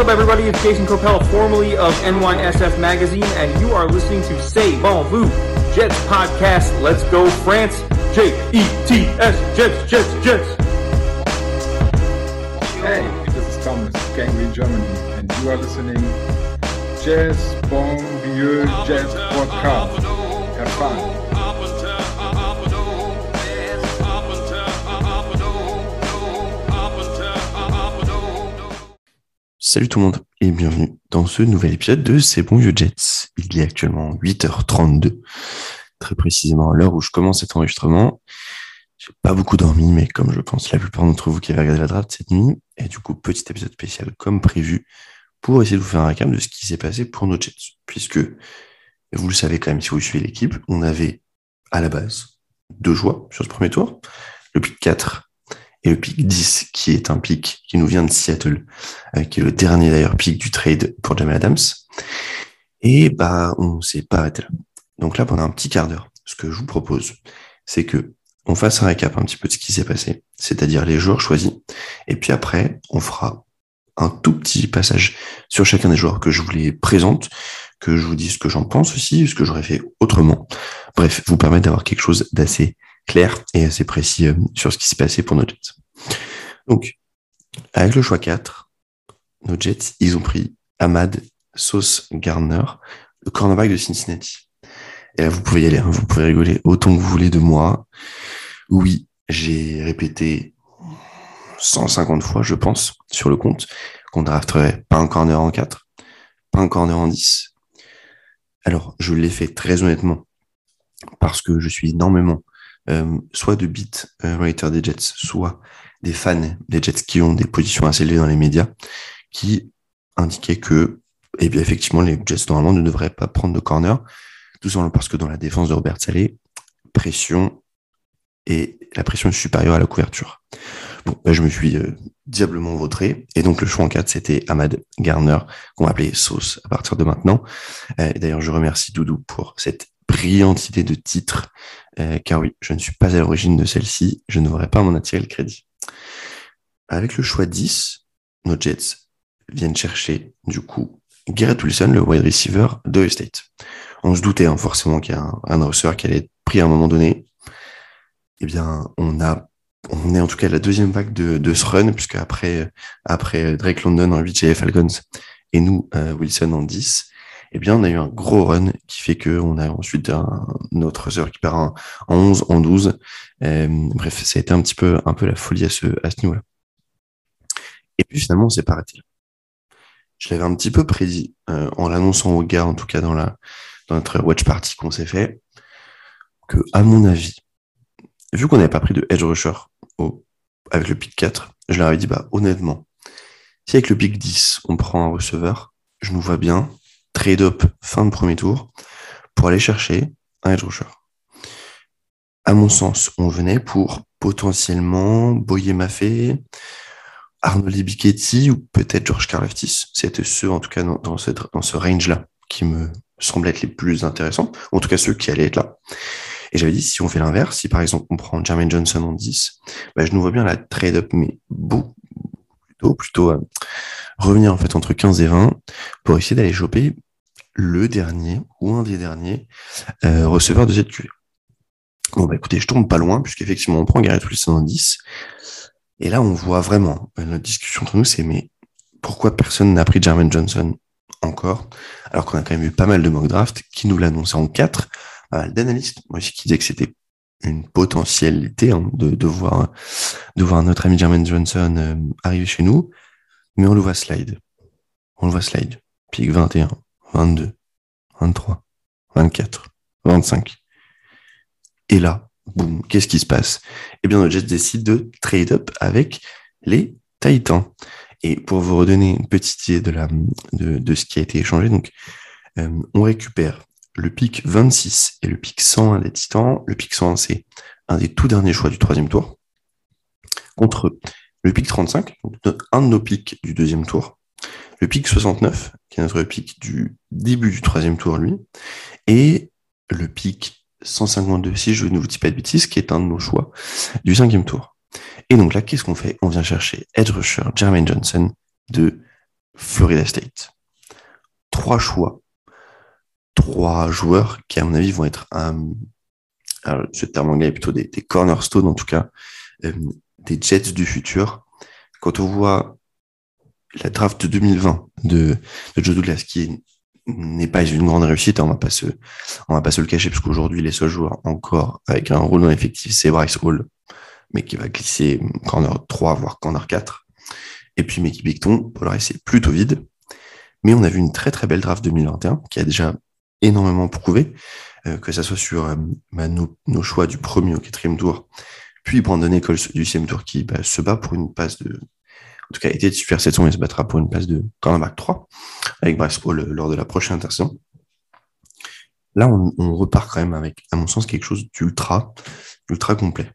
up, everybody? It's Jason Copel, formerly of NYSF Magazine, and you are listening to Say Bon Vous Jets podcast. Let's go, France! J E T S Jets, Jets, Jets. Hey, this is Thomas, Gangly Germany, and you are listening to Jazz Bon Vieux Jazz Podcast. Have fun. Salut tout le monde et bienvenue dans ce nouvel épisode de C'est bon vieux Jets. Il est actuellement 8h32, très précisément à l'heure où je commence cet enregistrement. J'ai pas beaucoup dormi, mais comme je pense la plupart d'entre vous qui avez regardé la draft cette nuit, et du coup petit épisode spécial comme prévu pour essayer de vous faire un récap de ce qui s'est passé pour nos Jets, puisque vous le savez quand même si vous suivez l'équipe, on avait à la base deux choix sur ce premier tour, le pick 4 et le pick 10, qui est un pick qui nous vient de Seattle, euh, qui est le dernier d'ailleurs pick du trade pour Jamal Adams. Et bah, on s'est pas arrêté là. Donc là, pendant un petit quart d'heure, ce que je vous propose, c'est que on fasse un récap un petit peu de ce qui s'est passé, c'est-à-dire les joueurs choisis. Et puis après, on fera un tout petit passage sur chacun des joueurs que je vous les présente, que je vous dise ce que j'en pense aussi, ce que j'aurais fait autrement. Bref, vous permettre d'avoir quelque chose d'assez clair et assez précis euh, sur ce qui s'est passé pour nos Jets. Donc, avec le choix 4, nos Jets, ils ont pris Ahmad Sauce Gardner, le cornerback de Cincinnati. Et là, vous pouvez y aller, hein, vous pouvez rigoler autant que vous voulez de moi. Oui, j'ai répété 150 fois, je pense, sur le compte, qu'on drafterait pas un corner en 4, pas un corner en 10. Alors, je l'ai fait très honnêtement, parce que je suis énormément soit de beat euh, writer des Jets, soit des fans des Jets qui ont des positions assez élevées dans les médias, qui indiquaient que, eh bien, effectivement, les Jets normalement ne devraient pas prendre de corner, tout simplement parce que dans la défense de Robert Saleh, pression et la pression est supérieure à la couverture. Bon, ben, je me suis euh, diablement vautré. Et donc, le choix en 4, c'était Ahmad Garner, qu'on va appeler Sauce à partir de maintenant. Euh, D'ailleurs, je remercie Doudou pour cette brillante idée de titre, euh, car oui, je ne suis pas à l'origine de celle-ci, je ne devrais pas m'en attirer le crédit. Avec le choix 10, nos Jets viennent chercher, du coup, Garrett Wilson, le wide receiver de State. On se doutait hein, forcément qu'il y a un, un receveur qui allait être pris à un moment donné. Eh bien, on a on est en tout cas à la deuxième vague de, de ce run, puisque après, après Drake London en 8 chez Falcons et nous, euh, Wilson en 10, eh bien, on a eu un gros run qui fait qu'on a ensuite un, autre receveur qui part en, en 11, en 12. Euh, bref, ça a été un petit peu, un peu la folie à ce, à ce niveau-là. Et puis finalement, on s'est pas arrêté. Je l'avais un petit peu prédit euh, en l'annonçant aux gars, en tout cas dans la dans notre watch party qu'on s'est fait, que à mon avis, vu qu'on n'avait pas pris de edge rusher au, avec le pick 4, je leur avais dit, bah, honnêtement, si avec le pick 10, on prend un receveur, je nous vois bien trade up fin de premier tour pour aller chercher un edge rusher. À mon sens, on venait pour potentiellement Boyer Maffé, Arnold Bichetti ou peut-être George Karlaftis. C'était ceux, en tout cas, dans ce range-là, qui me semblaient être les plus intéressants. En tout cas, ceux qui allaient être là. Et j'avais dit, si on fait l'inverse, si par exemple on prend Jermaine Johnson en 10, bah, je nous vois bien la trade-up, mais beaucoup, plutôt, euh, revenir en fait entre 15 et 20 pour essayer d'aller choper le dernier ou un des derniers euh, receveurs de cette QV. Bon bah écoutez, je tombe pas loin, puisqu'effectivement on prend Garrett Wilson en 10. Et là on voit vraiment, euh, notre discussion entre nous, c'est mais pourquoi personne n'a pris Jermaine Johnson encore, alors qu'on a quand même eu pas mal de mock draft qui nous l'annonçaient en 4 pas mal d'analystes, moi qui disaient que c'était une potentialité hein, de, voir, de voir notre ami Jermaine Johnson euh, arriver chez nous, mais on le voit slide. On le voit slide. Pick 21, 22, 23, 24, 25. Et là, boum, qu'est-ce qui se passe? Eh bien, notre Jets décide de trade up avec les Titans. Et pour vous redonner une petite idée de, la, de, de ce qui a été échangé, donc, euh, on récupère le pic 26 et le pic 101 des Titans. Le pic 101, c'est un des tout derniers choix du troisième tour. Contre le pic 35, un de nos pics du deuxième tour. Le pic 69, qui est notre pic du début du troisième tour, lui. Et le pic 152, si je ne vous dis pas de bêtises, qui est un de nos choix du cinquième tour. Et donc là, qu'est-ce qu'on fait? On vient chercher Edge Rusher, Jermaine Johnson de Florida State. Trois choix, trois joueurs qui, à mon avis, vont être un. Alors, ce terme anglais est plutôt des, cornerstones, en tout cas, euh, des Jets du futur. Quand on voit la draft de 2020 de, de Joe Douglas, qui n'est pas une grande réussite, hein, on va pas se, on va pas se le cacher, parce qu'aujourd'hui, les seuls joueurs encore avec un rôle dans l'effectif, c'est Bryce Hall, mais qui va glisser corner 3, voire corner 4. Et puis Mickey Bicton, pour le reste, c'est plutôt vide. Mais on a vu une très très belle draft 2021 qui a déjà énormément prouvé, euh, que ça soit sur euh, bah, nos, nos, choix du premier au quatrième tour, puis Brandon Eccles du sixième tour qui bah, se bat pour une passe de, en tout cas, été de super saison et se battra pour une place de cornerback 3 avec Bryce Hall lors de la prochaine intersaison. Là, on, on, repart quand même avec, à mon sens, quelque chose d'ultra, ultra complet.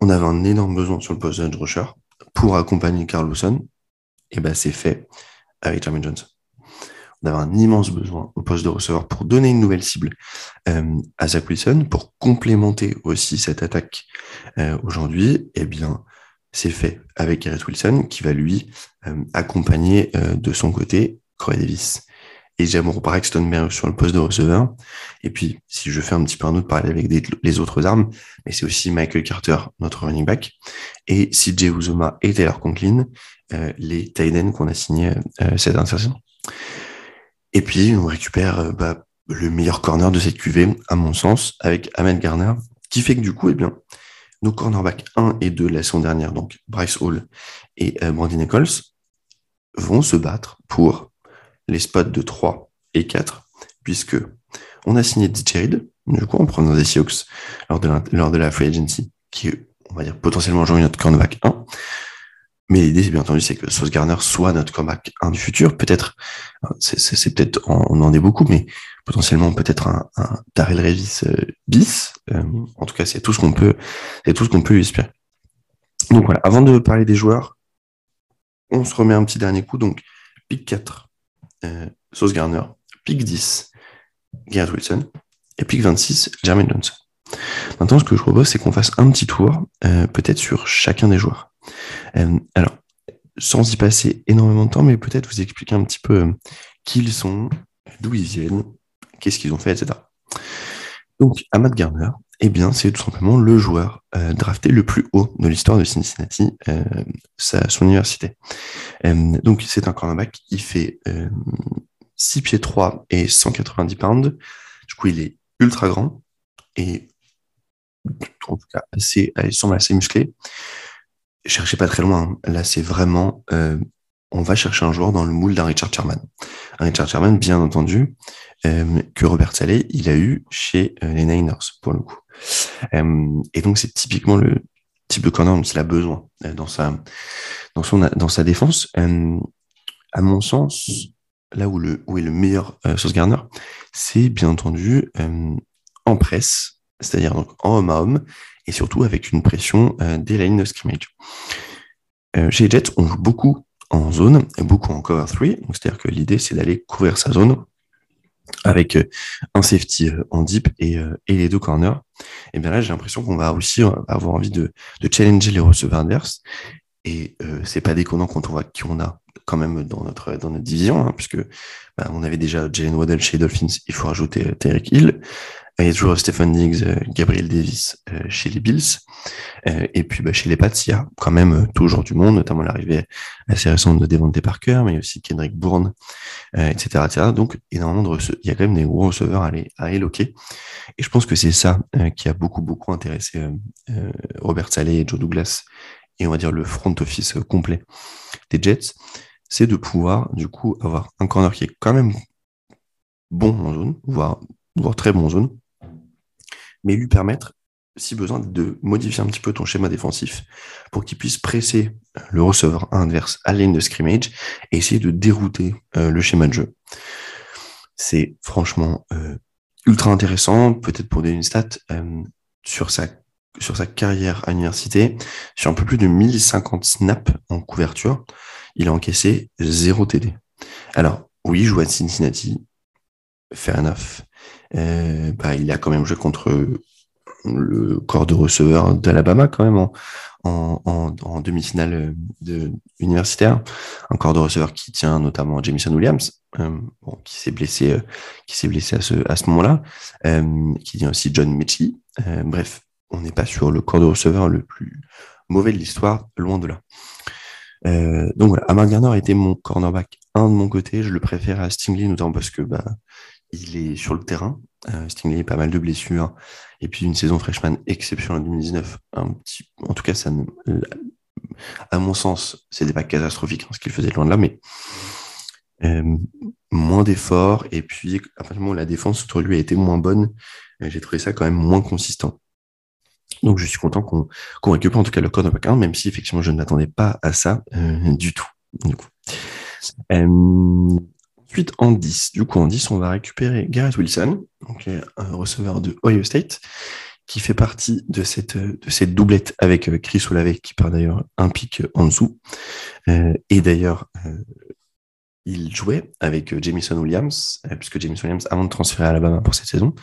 On avait un énorme besoin sur le poste de rusher pour accompagner Carl Lawson. Et ben, c'est fait avec Jermaine Johnson. Avait un immense besoin au poste de receveur pour donner une nouvelle cible euh, à Zach Wilson, pour complémenter aussi cette attaque euh, aujourd'hui. Eh bien, c'est fait avec Garrett Wilson qui va lui euh, accompagner de son côté Corey Davis et Jamor Braxton sur le poste de receveur. Et puis, si je fais un petit peu un autre parallèle avec les autres armes, mais c'est aussi Michael Carter, notre running back, et CJ Uzoma et Taylor Conklin, les tight qu'on a signés cette intersaison. Et puis, on récupère euh, bah, le meilleur corner de cette QV, à mon sens, avec Ahmed Garner, qui fait que du coup, eh bien, nos cornerbacks 1 et 2 la saison dernière, donc Bryce Hall et euh, Brandon Nichols, vont se battre pour les spots de 3 et 4, puisque on a signé DJ du coup, en prenant des Seahawks lors de la, de free agency, qui, on va dire, potentiellement jouer notre cornerback 1. Mais l'idée, bien entendu, c'est que Sauce Garner soit notre cornerback 1 du futur. Peut-être, c'est peut-être, on en est beaucoup, mais potentiellement peut-être un, un Darrell Revis euh, bis. Euh, en tout cas, c'est tout ce qu'on peut, c'est tout ce qu'on peut espérer. Donc voilà, avant de parler des joueurs, on se remet un petit dernier coup. Donc, pick 4, euh, Sauce Garner, pick 10, Garrett Wilson, et pick 26, Jermaine Johnson. Maintenant, ce que je propose, c'est qu'on fasse un petit tour, peut-être sur chacun des joueurs. Euh, alors, sans y passer énormément de temps, mais peut-être vous expliquer un petit peu qui ils sont, d'où ils viennent, qu'est-ce qu'ils ont fait, etc. Donc, Ahmad Garner, eh bien, c'est tout simplement le joueur euh, drafté le plus haut de l'histoire de Cincinnati, euh, sa, son université. Euh, donc, c'est un cornerback qui fait 6 pieds 3 et 190 pounds. Du coup, il est ultra grand et en tout cas, assez, il semble assez musclé. Cherchez pas très loin. Là, c'est vraiment on va chercher un joueur dans le moule d'un Richard Sherman. Un Richard Sherman, bien entendu, euh, que Robert Saleh, il a eu chez euh, les Niners, pour le coup. Euh, et donc, c'est typiquement le type de corner dont il a besoin euh, dans sa, dans son, dans sa défense. Euh, à mon sens, là où, le, où est le meilleur Sauce Garner, c'est bien entendu en presse, c'est-à-dire en homme à homme, et surtout avec une pression des lignes de scrimmage. chez Jets, on joue beaucoup en zone, beaucoup en cover 3. C'est-à-dire que l'idée, c'est d'aller couvrir sa zone avec euh, un safety euh, en deep et, euh, et les deux corners. Et bien là, j'ai l'impression qu'on va aussi avoir envie de, challenger les receveurs adverses. Et euh, c'est pas déconnant quand on voit qui on a quand même dans notre dans notre division, hein, puisque bah, on avait déjà Jalen Waddell chez Dolphins, il faut rajouter Tyreek Hill. Il y a toujours Stephen Diggs, euh, Gabriel Davis euh, chez les Bills. Euh, et puis bah, chez les Pats, il y a quand même toujours du monde, notamment l'arrivée assez récente de Devontae Parker, mais aussi Kendrick Bourne, etc., etc. Donc énormément de. Il y a quand même des gros receveurs à, à éloquer. Et je pense que c'est ça qui a beaucoup, beaucoup intéressé Robert Saleh et Joe Douglas, et on va dire le front office complet des Jets, c'est de pouvoir du coup avoir un corner qui est quand même bon en zone, voire, voire très bon en zone, mais lui permettre, si besoin, de modifier un petit peu ton schéma défensif pour qu'il puisse presser le receveur inverse à la ligne de scrimmage et essayer de dérouter euh, le schéma de jeu. C'est franchement euh, ultra intéressant, peut-être pour donner une stat, sur, sa, carrière à l'université, sur un peu plus de 1050 snaps en couverture, il a encaissé 0 TD. Alors, oui, il joue à Cincinnati, fair enough. Euh, bah, il a quand même joué contre le corps de receveur d'Alabama quand même en, demi-finale de universitaire. Un corps de receveur qui tient notamment Jamison Williams, bon, qui s'est blessé, qui s'est blessé à ce, moment-là, qui tient aussi John Mechie. bref, on n'est pas sur le corps de receveur le plus mauvais de l'histoire, loin de là. Euh, donc voilà, Amar Garner a été mon cornerback un de mon côté. Je le préfère à Stingley, notamment parce que bah, il est sur le terrain. Euh, Stingley pas mal de blessures. Et puis une saison freshman exceptionnelle en 2019. Un petit, en tout cas, ça ne, à mon sens, c'était pas catastrophique hein, ce qu'il faisait loin de là, mais euh, moins d'efforts. Et puis, à partir du moment où la défense autour de lui a été moins bonne, euh, j'ai trouvé ça quand même moins consistant. Donc je suis content qu'on récupère en tout cas le code de 1, même si effectivement je ne m'attendais pas à ça euh, du tout. Du coup. Euh, ensuite en 10, du coup en 10 on va récupérer Garrett Wilson, donc un receveur de Ohio State, qui fait partie de cette, cette doublette avec euh, Chris Olave qui part d'ailleurs un pic en dessous. et d'ailleurs il jouait avec Jamison Williams, puisque Jamison Williams, avant de transférer à Alabama pour cette saison,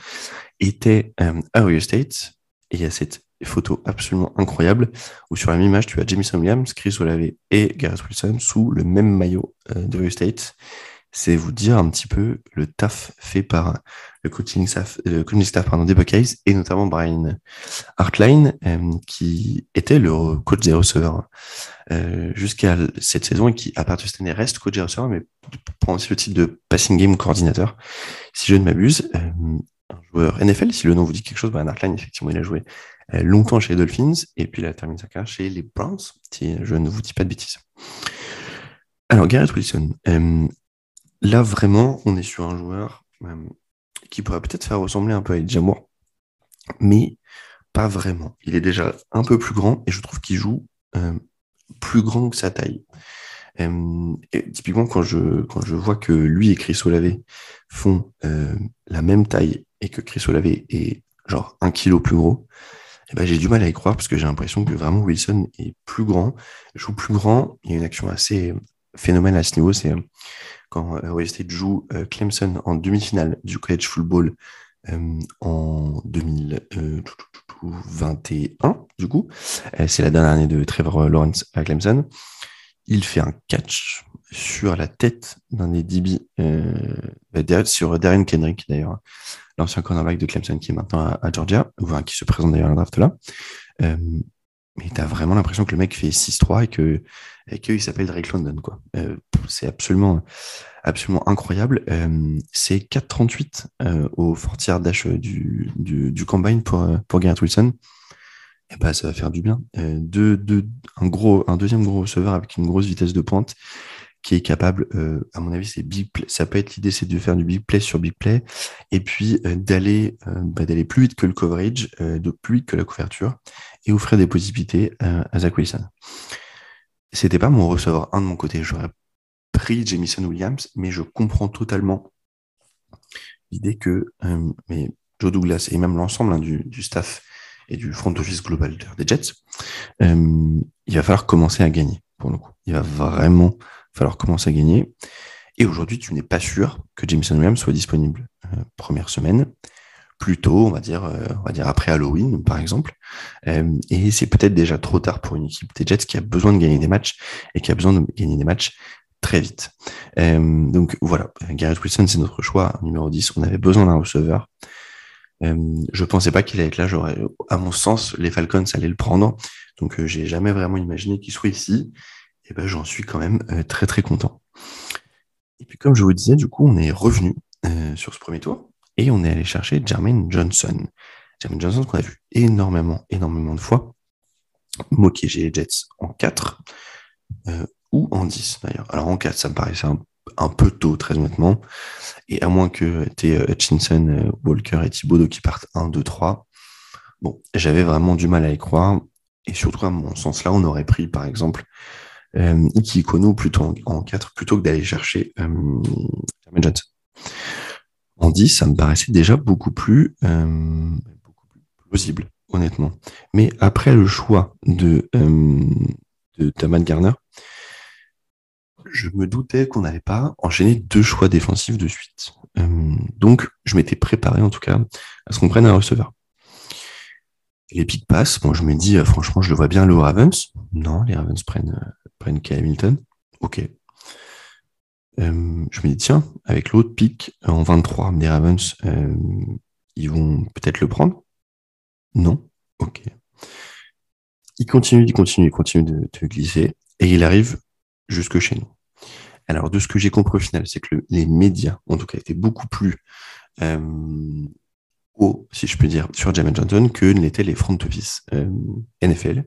était à Ohio State. Et il y a cette photos absolument incroyables où sur la même image, tu as Jamison Williams, Chris Olave et Gareth Wilson sous le même maillot euh, de Rio State. C'est vous dire un petit peu le taf fait par le coaching staff, le coaching staff pardon, des Buckeyes et notamment Brian Hartline euh, qui était le coach des receveurs euh, jusqu'à cette saison et qui à partir de cette année reste coach des receveurs mais prend aussi le titre de passing game coordinateur si je ne m'abuse. Euh, un joueur NFL, si le nom vous dit quelque chose, Brian Hartline, effectivement, il a joué euh, longtemps chez les Dolphins, et puis il a terminé sa carrière chez les Browns, si je ne vous dis pas de bêtises. Alors, Garrett Wilson, euh, là vraiment, on est sur un joueur euh, qui pourrait peut-être faire ressembler un peu à Elijah mais pas vraiment. Il est déjà un peu plus grand, et je trouve qu'il joue plus grand que sa taille. et typiquement, quand je, vois que lui et Chris Olave font la même taille et que Chris Olave est genre un kilo plus gros, eh ben, j'ai du mal à y croire parce que j'ai l'impression que vraiment Wilson est plus grand, joue plus grand. Il y a une action assez phénoménale à ce niveau. C'est euh, quand euh, State joue euh, Clemson en demi-finale du college football en 2021, du coup. c'est la dernière année de Trevor Lawrence à Clemson. Il fait un catch sur la tête d'un des DB, sur Darren Kendrick d'ailleurs, l'ancien cornerback de Clemson qui est maintenant à, Georgia, qui se présente d'ailleurs à la draft là. Mais t'as vraiment l'impression que le mec fait 6-3 et que et qu'il s'appelle Drake London quoi. Euh, c'est absolument absolument incroyable. Euh, c'est 4-38 euh, au fortière dash du, du, du combine pour pour Garrett Wilson. Et eh bah ben, ça va faire du bien. Euh, deux, deux, un gros un deuxième gros receveur avec une grosse vitesse de pointe qui est capable, euh, à mon avis, c'est big play. Ça peut être l'idée, c'est de faire du big play sur big play, et puis euh, d'aller euh, bah, d'aller plus vite que le coverage, de plus vite que la couverture, et offrir des possibilités à Zach Wilson. C'était pas mon receveur un de mon côté. J'aurais pris Jamison Williams, mais je comprends totalement l'idée que Joe Douglas et même l'ensemble hein, du, staff et du front office global des Jets, il va falloir commencer à gagner pour le coup. Il va vraiment falloir commencer à gagner. Et aujourd'hui, tu n'es pas sûr que Jameson Williams soit disponible euh, première semaine, plutôt, on va dire, euh, on va dire après Halloween, par exemple. Euh, et c'est peut-être déjà trop tard pour une équipe des Jets qui a besoin de gagner des matchs et qui a besoin de gagner des matchs très vite. donc voilà, Garrett Wilson, c'est notre choix numéro 10. On avait besoin d'un receveur. je pensais pas qu'il allait être là. À mon sens, les Falcons allaient le prendre. Donc j'ai jamais vraiment imaginé qu'il soit ici et ben j'en suis quand même euh, très très content. Et puis comme je vous disais, du coup, on est revenu euh, sur ce premier tour et on est allé chercher Jermaine Johnson. Jermaine Johnson qu'on a vu énormément, énormément de fois, moquer les Jets en 4 euh, ou en 10 d'ailleurs. Alors en 4, ça me paraissait un, peu tôt, très honnêtement. Et à moins que Hutchinson, Walker et Thibaudot qui partent 1, 2, 3, bon, j'avais vraiment du mal à y croire. Et surtout, à mon sens, là, on aurait pris, par exemple, euh, Iki Ikono plutôt en, 4 plutôt que d'aller chercher euh, Johnson. En 10, ça me paraissait déjà beaucoup plus, euh, beaucoup plus plausible, honnêtement. Mais après le choix de, euh, Garner, je me doutais qu'on n'allait pas enchaîner deux choix défensifs de suite. Euh, donc, je m'étais préparé en tout cas à ce qu'on prenne un receveur. Les pics passent. Bon, je me dis, euh, franchement, je le vois bien le Ravens. Non, les Ravens prennent, euh, prennent Kay Hamilton. Ok. Euh, je me dis, tiens, avec l'autre pic en 23 des Ravens, ils vont peut-être le prendre? Non. Ok. Il continue, il continue, il continue de, glisser. Et il arrive jusque chez nous. Alors, de ce que j'ai compris au final, c'est que les médias, en tout cas, étaient beaucoup plus si je peux dire, sur James Johnson que n'étaient les front office euh, NFL.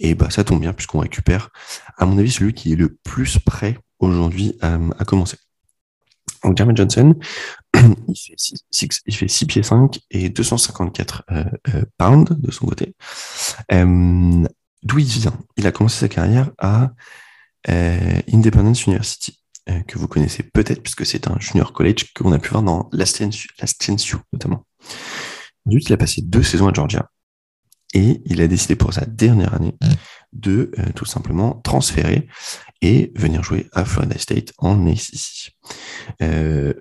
Et bah, ça tombe bien puisqu'on récupère, à mon avis, celui qui est le plus prêt aujourd'hui à, commencer. Donc, Jermaine Johnson, il fait 6, pieds 5 et 254 euh, euh, pounds de son côté. Euh, D'où il vient? Il a commencé sa carrière à euh, Independence University, euh, que vous connaissez peut-être puisque c'est un junior college qu'on a pu voir dans l'Ascension notamment. Ensuite, il a passé deux saisons à Georgia et il a décidé pour sa dernière année de euh, tout simplement transférer et venir jouer à Florida State en ACC. Euh,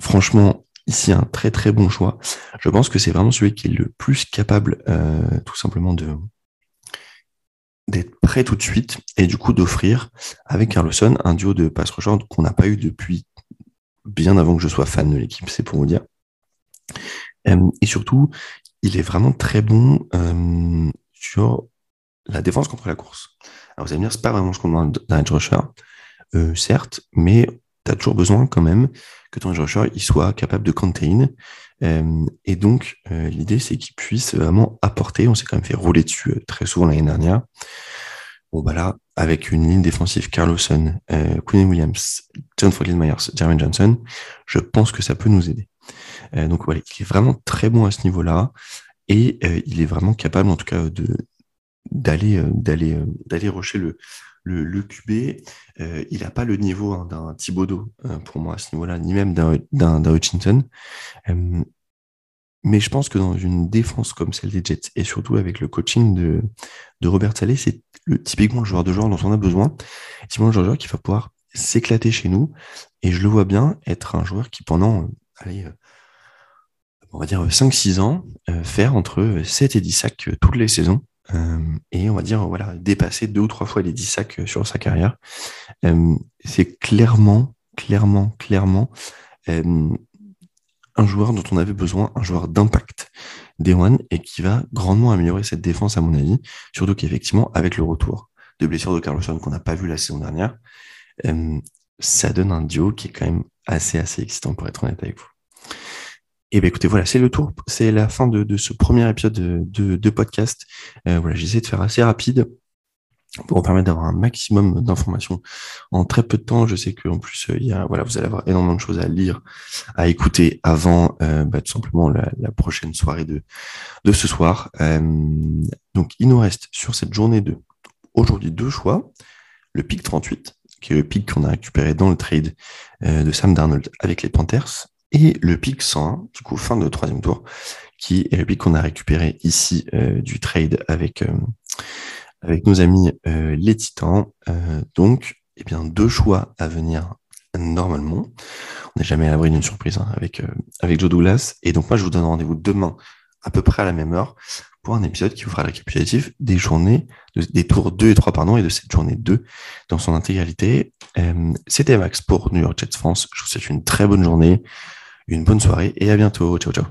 franchement, ici un très très bon choix. Je pense que c'est vraiment celui qui est le plus capable euh, tout simplement de d'être prêt tout de suite et du coup d'offrir avec Carlson un duo de pass rusher qu'on n'a pas eu depuis bien avant que je sois fan de l'équipe, c'est pour vous dire. Euh, et surtout, il est vraiment très bon euh, sur la défense contre la course. Alors vous allez me dire, c'est pas vraiment ce qu'on demande d'un edge rusher, euh, certes, mais tu as toujours besoin quand même que ton rusher il soit capable de contain. et donc, l'idée, c'est qu'il puisse vraiment apporter. On s'est quand même fait rouler dessus très souvent l'année dernière. Bon, bah là, avec une ligne défensive Carlson, Quinn Williams, John Franklin Myers, Jermaine Johnson, je pense que ça peut nous aider. Euh, donc voilà, il est vraiment très bon à ce niveau-là et euh, il est vraiment capable, en tout cas, d'aller euh, d'aller d'aller rocher le le, le QB, il n'a pas le niveau hein, d'un Thibodeau pour moi à ce niveau-là, ni même d'un Hutchinson. mais je pense que dans une défense comme celle des Jets, et surtout avec le coaching de, de Robert Saleh, c'est typiquement le joueur de joueur dont on a besoin. Typiquement le joueur de joueur qui va pouvoir s'éclater chez nous. Et je le vois bien être un joueur qui pendant on va dire 5-6 ans, euh, faire entre 7 et 10 sacs euh, toutes les saisons. Euh, et on va dire, voilà, dépasser deux ou trois fois les 10 sacs sur sa carrière. c'est clairement, clairement, clairement un joueur dont on avait besoin, un joueur d'impact des One et qui va grandement améliorer cette défense à mon avis, surtout qu'effectivement avec le retour de blessure de Carlson qu'on n'a pas vu la saison dernière, ça donne un duo qui est quand même assez assez excitant pour être honnête avec vous. Et bien écoutez, voilà, c'est le tour, c'est la fin de, ce premier épisode de, de, podcast. Euh, voilà, j'essaie de faire assez rapide pour vous permettre d'avoir un maximum d'informations en très peu de temps. Je sais qu'en plus, il y a, voilà, vous allez avoir énormément de choses à lire, à écouter avant euh, bah, tout simplement la, prochaine soirée de, de ce soir. Euh, donc, il nous reste sur cette journée de aujourd'hui deux choix. Le pic 38, qui est le pic qu'on a récupéré dans le trade de Sam Darnold avec les Panthers, et le pic 101, du coup, fin de troisième tour, qui est le pic qu'on a récupéré ici euh, du trade avec, euh, avec nos amis euh, les Titans. donc, eh bien, deux choix à venir normalement. On n'est jamais à l'abri d'une surprise hein, avec, avec Joe Douglas. Et donc, moi, je vous donne rendez-vous demain, à peu près à la même heure, pour un épisode qui vous fera le récapitulatif des journées, des tours 2 et 3, pardon, et de cette journée 2 dans son intégralité. C'était Max pour New York Jets France. Je vous souhaite une très bonne journée une bonne soirée et à bientôt. Ciao, ciao.